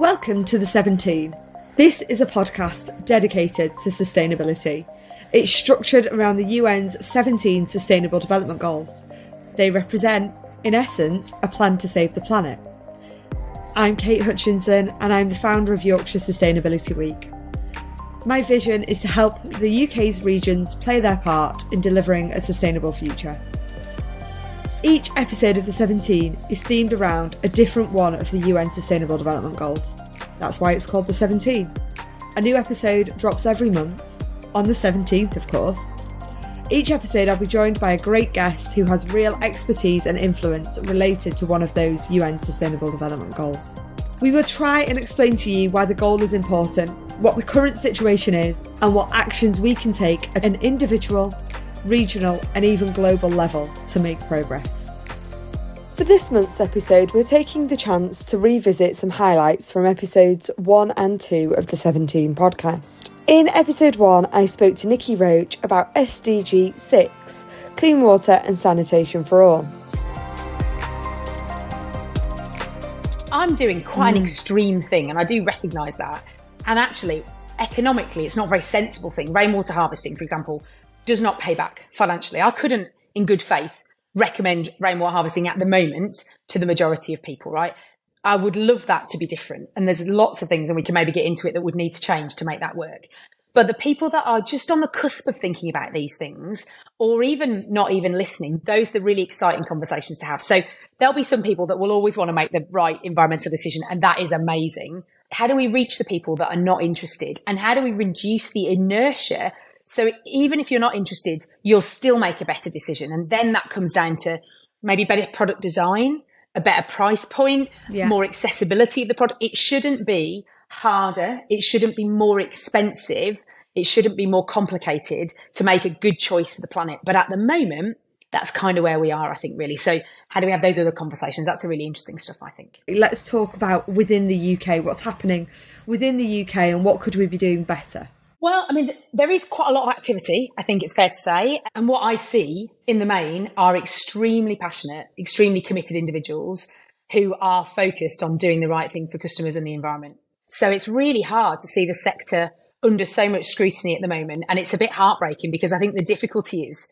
Welcome to The 17. This is a podcast dedicated to sustainability. It's structured around the UN's 17 Sustainable Development Goals. They represent, in essence, a plan to save the planet. I'm Kate Hutchinson and I'm the founder of Yorkshire Sustainability Week. My vision is to help the UK's regions play their part in delivering a sustainable future. Each episode of the 17 is themed around a different one of the UN Sustainable Development Goals. That's why it's called the 17. A new episode drops every month, on the 17th, of course. Each episode, I'll be joined by a great guest who has real expertise and influence related to one of those UN Sustainable Development Goals. We will try and explain to you why the goal is important, what the current situation is, and what actions we can take at an individual, regional, and even global level to make progress. For this month's episode, we're taking the chance to revisit some highlights from episodes 1 and 2 of the 17 podcast. In episode 1, I spoke to Niki Roach about SDG 6 clean water and sanitation for all. I'm doing quite mm. an extreme thing, and I do recognise that. And actually, economically, it's not a very sensible thing. Rainwater harvesting, for example, does not pay back financially. I couldn't, in good faith, recommend rainwater harvesting at the moment to the majority of people, right? I would love that to be different. And there's lots of things, and we can maybe get into it that would need to change to make that work. But the people that are just on the cusp of thinking about these things, or even not even listening, those are the really exciting conversations to have. So there'll be some people that will always want to make the right environmental decision, and that is amazing. How do we reach the people that are not interested? And how do we reduce the inertia? So even if you're not interested, you'll still make a better decision. And then that comes down to maybe better product design, a better price point, yeah. more accessibility of the product. It shouldn't be harder. It shouldn't be more expensive. It shouldn't be more complicated to make a good choice for the planet. But at the moment, that's kind of where we are, I think, really. So, how do we have those other conversations? That's the really interesting stuff, I think. Let's talk about within the UK, what's happening within the UK and what could we be doing better? Well, I mean, there is quite a lot of activity, I think it's fair to say. And what I see in the main are extremely passionate, extremely committed individuals who are focused on doing the right thing for customers and the environment. So it's really hard to see the sector under so much scrutiny at the moment. And it's a bit heartbreaking because I think the difficulty is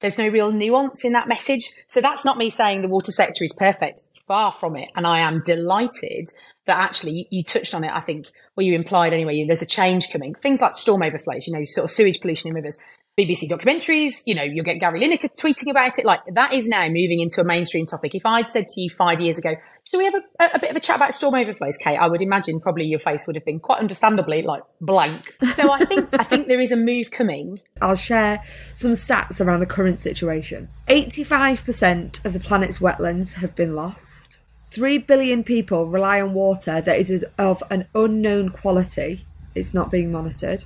there's no real nuance in that message. So that's not me saying the water sector is perfect. Far from it. And I am delighted that actually you, touched on it, I think, or you implied anyway, there's a change coming. Things like storm overflows, you know, sort of sewage pollution in rivers, BBC documentaries, you know, you'll get Gary Lineker tweeting about it. Like that is now moving into a mainstream topic. If I'd said to you five years ago, should we have a, a, bit of a chat about storm overflows, Kate? I would imagine probably your face would have been quite understandably like blank. So I think, I think there is a move coming. I'll share some stats around the current situation. 85% of the planet's wetlands have been lost. 3 billion people rely on water that is of an unknown quality. It's not being monitored.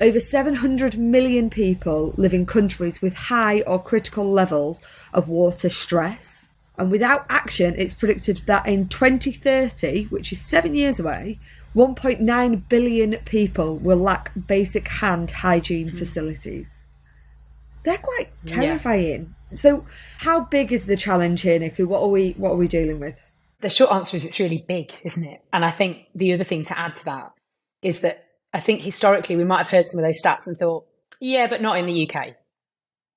Over 700 million people live in countries with high or critical levels of water stress. And without action, it's predicted that in 2030, which is seven years away, 1.9 billion people will lack basic hand hygiene mm. facilities. They're quite terrifying. Yeah. So, how big is the challenge here, Niki? What are we What are we dealing with? The short answer is it's really big, isn't it? And I think the other thing to add to that is that I think historically we might have heard some of those stats and thought, yeah, but not in the UK.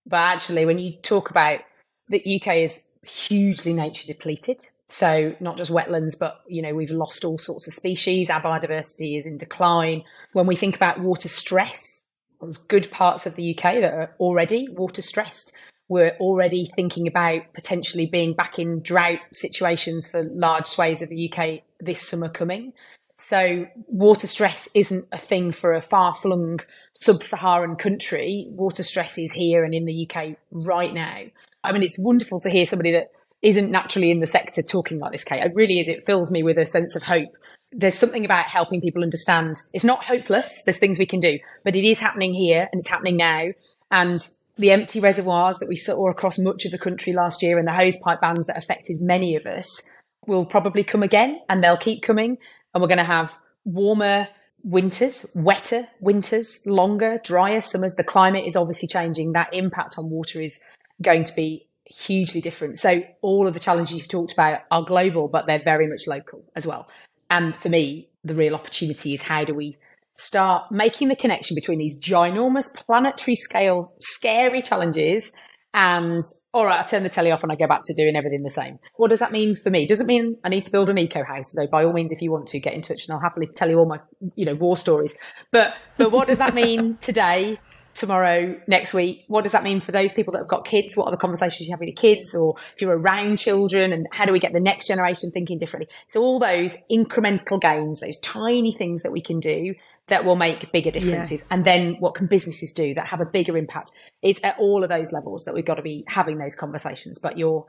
But actually, when you talk about the UK is hugely nature depleted. So not just wetlands, but you know we've lost all sorts of species. Our biodiversity is in decline. When we think about water stress, there's good parts of the UK that are already water stressed. We're already thinking about potentially being back in drought situations for large swathes of the UK this summer coming. So water stress isn't a thing for a far flung sub-Saharan country. Water stress is here and in the UK right now. I mean, it's wonderful to hear somebody that isn't naturally in the sector talking like this, Kate. It really is. It fills me with a sense of hope. There's something about helping people understand it's not hopeless. There's things we can do, but it is happening here and it's happening now. And the empty reservoirs that we saw across much of the country last year and the hosepipe bans that affected many of us will probably come again and they'll keep coming. And we're going to have warmer winters, wetter winters, longer, drier summers. The climate is obviously changing. That impact on water is going to be hugely different. So all of the challenges you've talked about are global, but they're very much local as well. And for me, the real opportunity is how do we start making the connection between these ginormous planetary scale, scary challenges and all right, I turn the telly off and I go back to doing everything the same. What does that mean for me? Does it mean I need to build an eco house? Though by all means, if you want to get in touch, and I'll happily tell you all my, you know, war stories. But but what does that mean today? Tomorrow, next week? What does that mean for those people that have got kids? What are the conversations you have with your kids or if you're around children and how do we get the next generation thinking differently? So all those incremental gains, those tiny things that we can do that will make bigger differences. Yes. And then what can businesses do that have a bigger impact? It's at all of those levels that we've got to be having those conversations. But your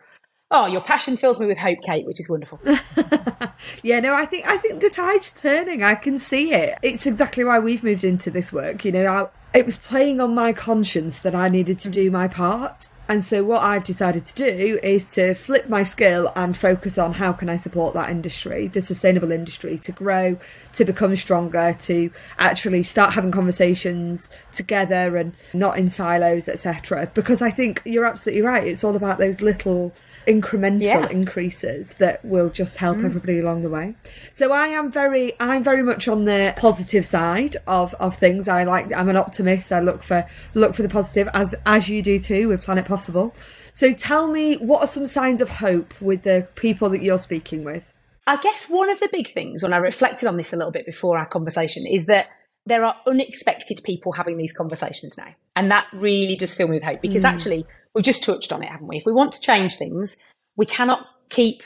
Oh, your passion fills me with hope, Kate, which is wonderful. yeah, no, I think I think the tide's turning. I can see it. It's exactly why we've moved into this work. You know, I, it was playing on my conscience that I needed to do my part. And so what I've decided to do is to flip my skill and focus on how can I support that industry, the sustainable industry, to grow, to become stronger, to actually start having conversations together and not in silos, etc. Because I think you're absolutely right. It's all about those little incremental yeah. increases that will just help mm. everybody along the way. So I am very, I'm very much on the positive side of, of things. I like, I'm an optimist. I look for, look for the positive as, as you do too with Planet Possible. So tell me, what are some signs of hope with the people that you're speaking with? I guess one of the big things when I reflected on this a little bit before our conversation is that there are unexpected people having these conversations now. And that really does fill me with hope because mm. actually We've just touched on it, haven't we? If we want to change things, we cannot keep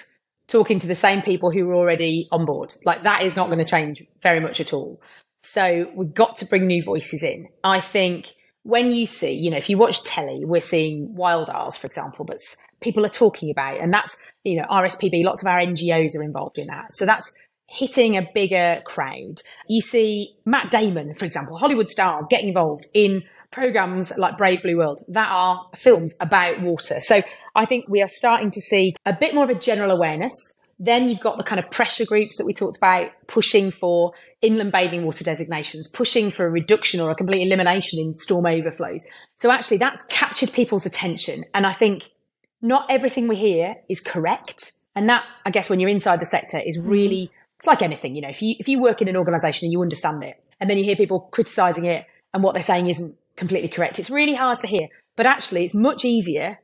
talking to the same people who are already on board. Like that is not going to change very much at all. So we've got to bring new voices in. I think when you see, you know, if you watch telly, we're seeing Wild Isles, for example, that's people are talking about, and that's, you know, RSPB, lots of our NGOs are involved in that. So that's hitting a bigger crowd. You see Matt Damon, for example, Hollywood stars getting involved in programs like Brave Blue World that are films about water. So I think we are starting to see a bit more of a general awareness. Then you've got the kind of pressure groups that we talked about pushing for inland bathing water designations, pushing for a reduction or a complete elimination in storm overflows. So actually that's captured people's attention. And I think not everything we hear is correct. And that, I guess, when you're inside the sector is mm-hmm. really, it's like anything, you know, if you, if you work in an organization and you understand it and then you hear people criticizing it and what they're saying isn't completely correct. It's really hard to hear, but actually, it's much easier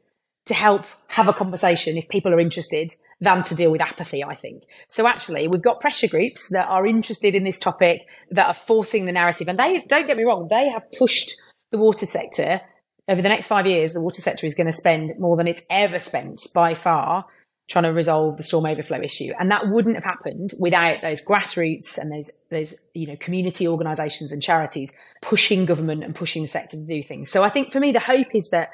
to help have a conversation if people are interested than to deal with apathy, I think. So actually, we've got pressure groups that are interested in this topic that are forcing the narrative. And they, don't get me wrong, they have pushed the water sector over the next five years. The water sector is going to spend more than it's ever spent by far trying to resolve the storm overflow issue. And that wouldn't have happened without those grassroots and those, those, you know, community organizations and charities pushing government and pushing the sector to do things. So I think for me, the hope is that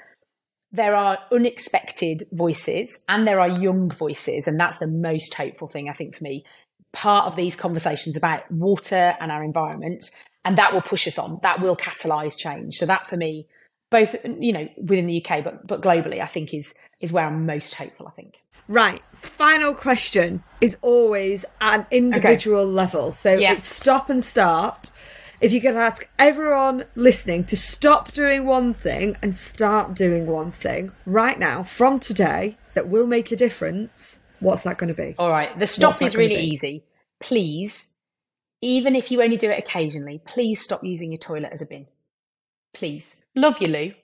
there are unexpected voices and there are young voices. And that's the most hopeful thing, I think, for me. Part of these conversations about water and our environment, and that will push us on. That will catalyze change. So that for me, both you know within the UK but but globally I think is is where I'm most hopeful I think. Right. Final question is always an individual okay. level. So yeah. it's stop and start. If you could ask everyone listening to stop doing one thing and start doing one thing right now from today that will make a difference, what's that going to be? All right. The stop is really easy. Please, even if you only do it occasionally, please stop using your toilet as a bin. Please. Love you, Lou.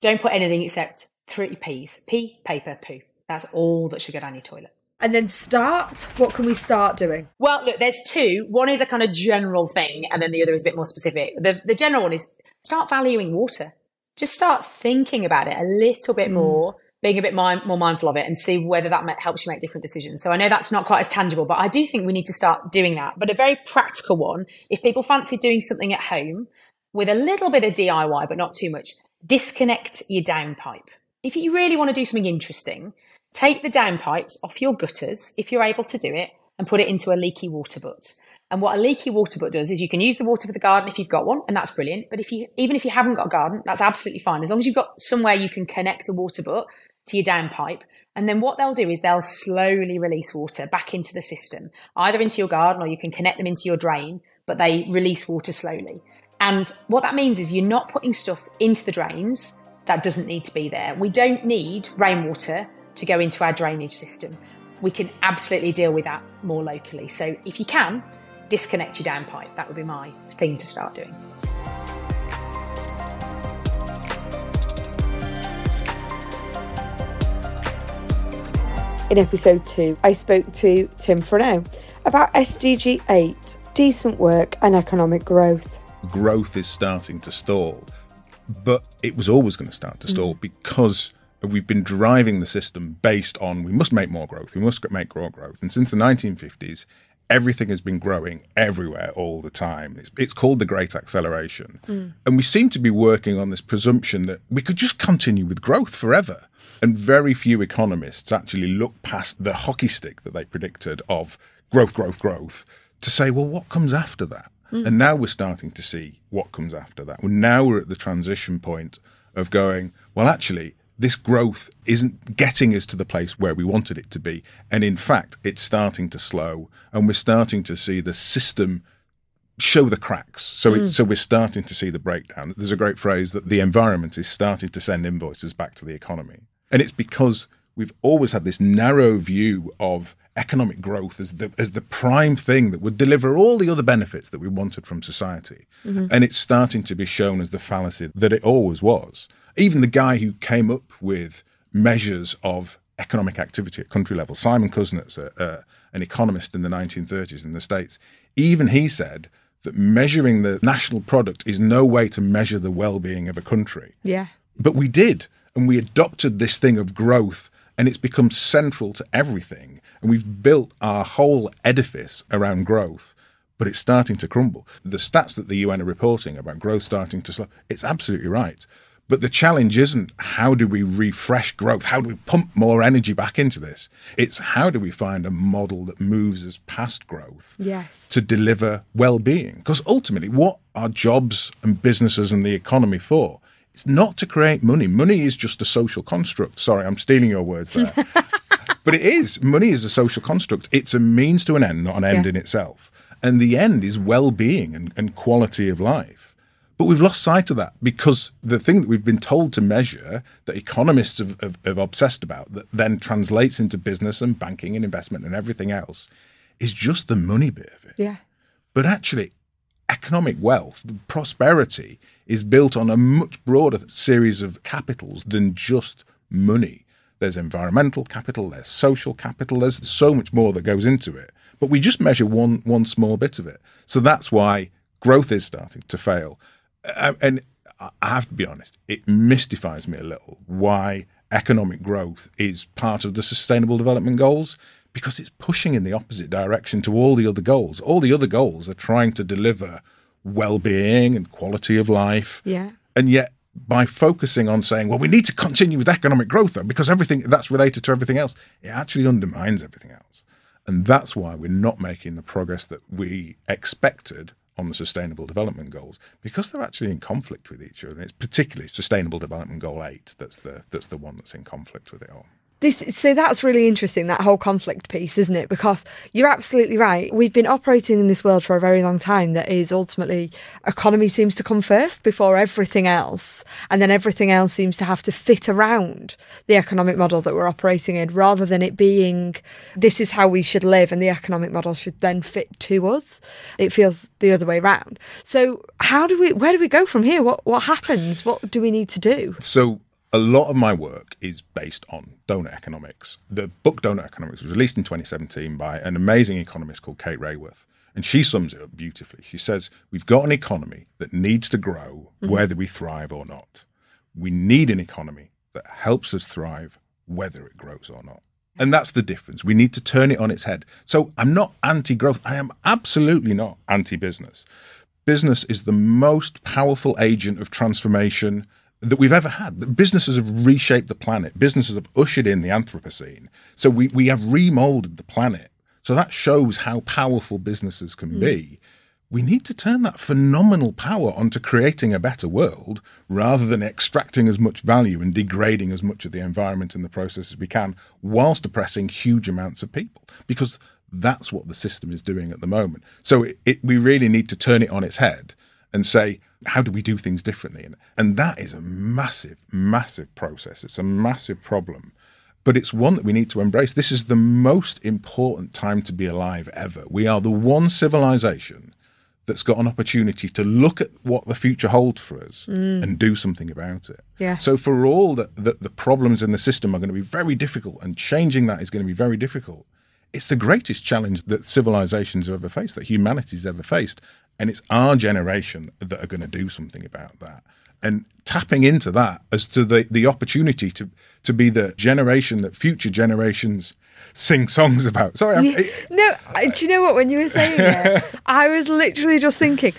Don't put anything except three P's. P, paper, poo. That's all that should go down your toilet. And then start. What can we start doing? Well, look, there's two. One is a kind of general thing, and then the other is a bit more specific. The, the general one is start valuing water. Just start thinking about it a little bit mm. more, being a bit more mindful of it, and see whether that helps you make different decisions. So I know that's not quite as tangible, but I do think we need to start doing that. But a very practical one, if people fancy doing something at home, with a little bit of DIY, but not too much. Disconnect your downpipe. If you really want to do something interesting, take the downpipes off your gutters, if you're able to do it, and put it into a leaky water butt. And what a leaky water butt does is you can use the water for the garden if you've got one, and that's brilliant. But if you, even if you haven't got a garden, that's absolutely fine. As long as you've got somewhere you can connect a water butt to your downpipe. And then what they'll do is they'll slowly release water back into the system, either into your garden or you can connect them into your drain, but they release water slowly. And what that means is you're not putting stuff into the drains that doesn't need to be there. We don't need rainwater to go into our drainage system. we can absolutely deal with that more locally. So if you can, disconnect your downpipe. That would be my thing to start doing. In episode 2, I spoke to Tim Frenneaux about SDG 8, decent work and economic growth. Growth is starting to stall, but it was always going to start to stall mm. because we've been driving the system based on we must make more growth, we must make more growth. And since the 1950s, everything has been growing everywhere all the time. It's, it's called the Great Acceleration. Mm. And we seem to be working on this presumption that we could just continue with growth forever. And very few economists actually look past the hockey stick that they predicted of growth, growth, growth to say, well, what comes after that? Mm. And now we're starting to see what comes after that. Well, now we're at the transition point of going, well, actually, this growth isn't getting us to the place where we wanted it to be. And in fact, it's starting to slow and we're starting to see the system show the cracks. So, mm. it, so we're starting to see the breakdown. There's a great phrase that the environment is starting to send invoices back to the economy. And it's because we've always had this narrow view of economic growth as the as the prime thing that would deliver all the other benefits that we wanted from society. Mm-hmm. And it's starting to be shown as the fallacy that it always was even the guy who came up with measures of economic activity at country level, Simon Kuznets, a, an economist in the 1930s in the States, even he said that measuring the national product is no way to measure the well being of a country. Yeah. But we did. And we adopted this thing of growth, and it's become central to everything. And we've built our whole edifice around growth but it's starting to crumble. The stats that the UN are reporting about growth starting to slow, it's absolutely right. But the challenge isn't how do we refresh growth? How do we pump more energy back into this? It's how do we find a model that moves us past growth yes. to deliver well being? Because ultimately, what are jobs and businesses and the economy for? It's not to create money. Money is just a social construct. Sorry, I'm stealing your words there. but it is. Money is a social construct. It's a means to an end, not an end yeah. in itself. And the end is well being and, and quality of life. But we've lost sight of that because the thing that we've been told to measure, that economists have, have, have, obsessed about, that then translates into business and banking and investment and everything else, is just the money bit of it. Yeah. But actually, economic wealth, prosperity, is built on a much broader series of capitals than just money. There's environmental capital, there's social capital, there's so much more that goes into it. But we just measure one one small bit of it. So that's why growth is starting to fail and I have to be honest, it mystifies me a little why economic growth is part of the sustainable development goals because it's pushing in the opposite direction to all the other goals. All the other goals are trying to deliver well-being and quality of life. Yeah. And yet by focusing on saying, well, we need to continue with economic growth though, because everything that's related to everything else, it actually undermines everything else. And that's why we're not making the progress that we expected on the Sustainable Development Goals because they're actually in conflict with each other. And it's particularly Sustainable Development Goal Eight that's the that's the one that's in conflict with it all. This, so that's really interesting, that whole conflict piece, isn't it? Because you're absolutely right. We've been operating in this world for a very long time that is ultimately economy seems to come first before everything else. And then everything else seems to have to fit around the economic model that we're operating in rather than it being this is how we should live and the economic model should then fit to us. It feels the other way around. So how do we where do we go from here? What what happens? What do we need to do? So a lot of my work is based on doughnut economics. The book Doughnut Economics was released in 2017 by an amazing economist called Kate Raworth. And she sums it up beautifully. She says, We've got an economy that needs to grow mm-hmm. whether we thrive or not. We need an economy that helps us thrive whether it grows or not. And that's the difference. We need to turn it on its head. So I'm not anti growth. I am absolutely not anti business. Business is the most powerful agent of transformation that we've ever had. Businesses have reshaped the planet. Businesses have ushered in the Anthropocene. So we, we have remolded the planet. So that shows how powerful businesses can mm. be. We need to turn that phenomenal power onto creating a better world rather than extracting as much value and degrading as much of the environment in the process as we can, whilst oppressing huge amounts of people. Because that's what the system is doing at the moment. So it, it, we really need to turn it on its head and say, how do we do things differently? And, and that is a massive, massive process. It's a massive problem. but it's one that we need to embrace. This is the most important time to be alive ever. We are the one civilization that's got an opportunity to look at what the future holds for us mm. and do something about it. Yeah. So for all that, that the problems in the system are going to be very difficult and changing that is going to be very difficult, it's the greatest challenge that civilizations have ever faced, that humanity's ever faced. And it's our generation that are going to do something about that. And tapping into that as to the, the opportunity to, to be the generation that future generations sing songs about. Sorry, I'm, No, I- do you know what? When you were saying it, I was literally just thinking,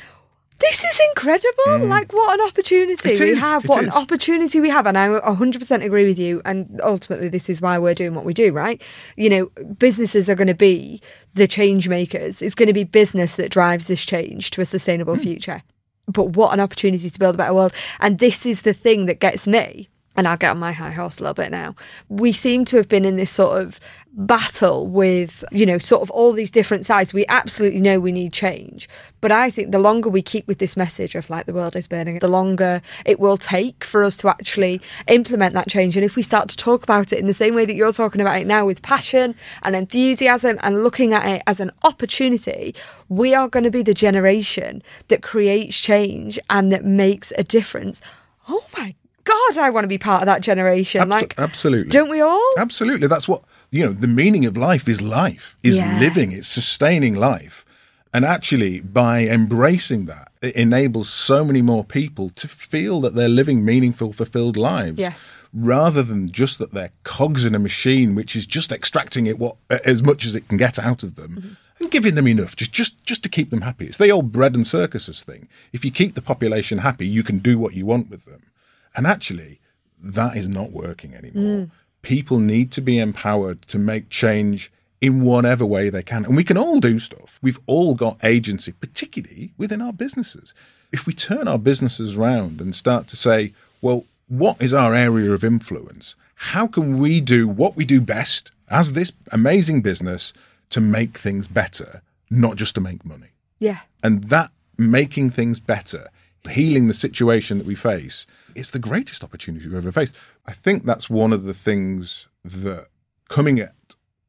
this is incredible. Mm. Like, what an opportunity It we is, have. it What an is. opportunity we have. And I 100% agree with you. And ultimately, this is why we're doing what we do, right? You know, businesses are going to be the change makers. It's going to be business that drives this change to a sustainable hmm. future. But what an opportunity to build a better world. And this is the thing that gets me. And I'll get on my high horse a little bit now. We seem to have been in this sort of battle with, you know, sort of all these different sides. We absolutely know we need change. But I think the longer we keep with this message of like the world is burning, the longer it will take for us to actually implement that change. And if we start to talk about it in the same way that you're talking about it now with passion and enthusiasm and looking at it as an opportunity, we are going to be the generation that creates change and that makes a difference. Oh my God, I want to be part of that generation. Abso- like, absolutely. Don't we all? Absolutely. That's what, you know, the meaning of life is life, is Yeah. living, it's sustaining life. And actually, by embracing that, it enables so many more people to feel that they're living meaningful, fulfilled lives. Yes. Rather than just that they're cogs in a machine which is just extracting it what as much as it can get out of them. Mm-hmm. And giving them enough just, just just to keep them happy. It's the old bread and circuses thing. If you keep the population happy, you can do what you want with them. And actually, that is not working anymore. Mm. People need to be empowered to make change in whatever way they can. And we can all do stuff. We've all got agency, particularly within our businesses. If we turn our businesses around and start to say, well, what is our area of influence? How can we do what we do best as this amazing business to make things better, not just to make money? Yeah. And that making things better, healing the situation that we face, is the greatest opportunity we've ever faced. I think that's one of the things that coming at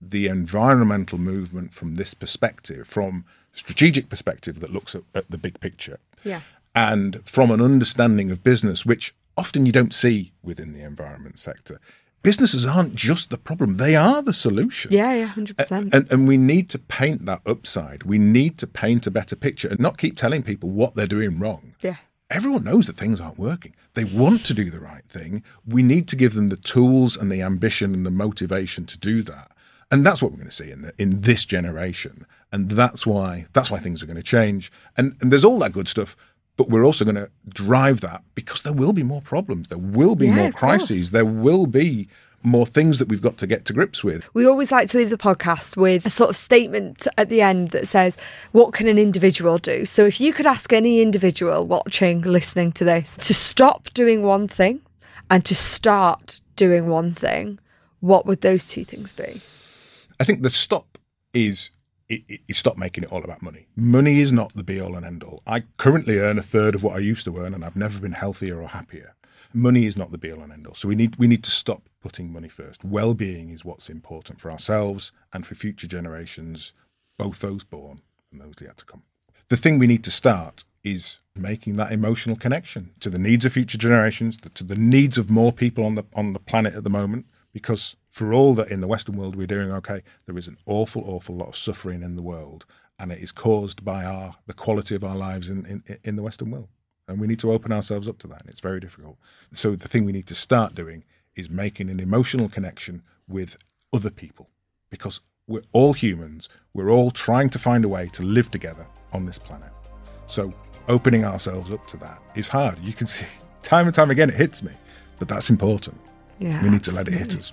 the environmental movement from this perspective, from strategic perspective that looks at, at the big picture, Yeah. and from an understanding of business, which often you don't see within the environment sector. Businesses aren't just the problem, they are the solution. Yeah, yeah, 100%. And, and we need to paint that upside. We need to paint a better picture and not keep telling people what they're doing wrong. yeah. Everyone knows that things aren't working. They want to do the right thing. We need to give them the tools and the ambition and the motivation to do that. And that's what we're going to see in the, in this generation. And that's why that's why things are going to change. And, and there's all that good stuff, but we're also going to drive that because there will be more problems. There will be Yeah, more crises. There will be more things that we've got to get to grips with. We always like to leave the podcast with a sort of statement at the end that says, What can an individual do? So if you could ask any individual watching, listening to this, to stop doing one thing and to start doing one thing, what would those two things be? I think the stop is i- i- is stop making it all about money. Money is not the be all and end all. I currently earn a third of what I used to earn, and I've never been healthier or happier. Money is not the be all and end all. So we need we need to stop putting money first. Well being is what's important for ourselves and for future generations, both those born and those yet to come. The thing we need to start is making that emotional connection to the needs of future generations, to the needs of more people on the on the planet at the moment. Because for all that in the Western world we're doing okay, there is an awful, awful lot of suffering in the world, and it is caused by our the quality of our lives in in, in the Western world. And we need to open ourselves up to that, and it's very difficult. So the thing we need to start doing is making an emotional connection with other people, because we're all humans. We're all trying to find a way to live together on this planet. So opening ourselves up to that is hard. You can see time and time again it hits me, but that's important. Yeah. we need to let it hit us.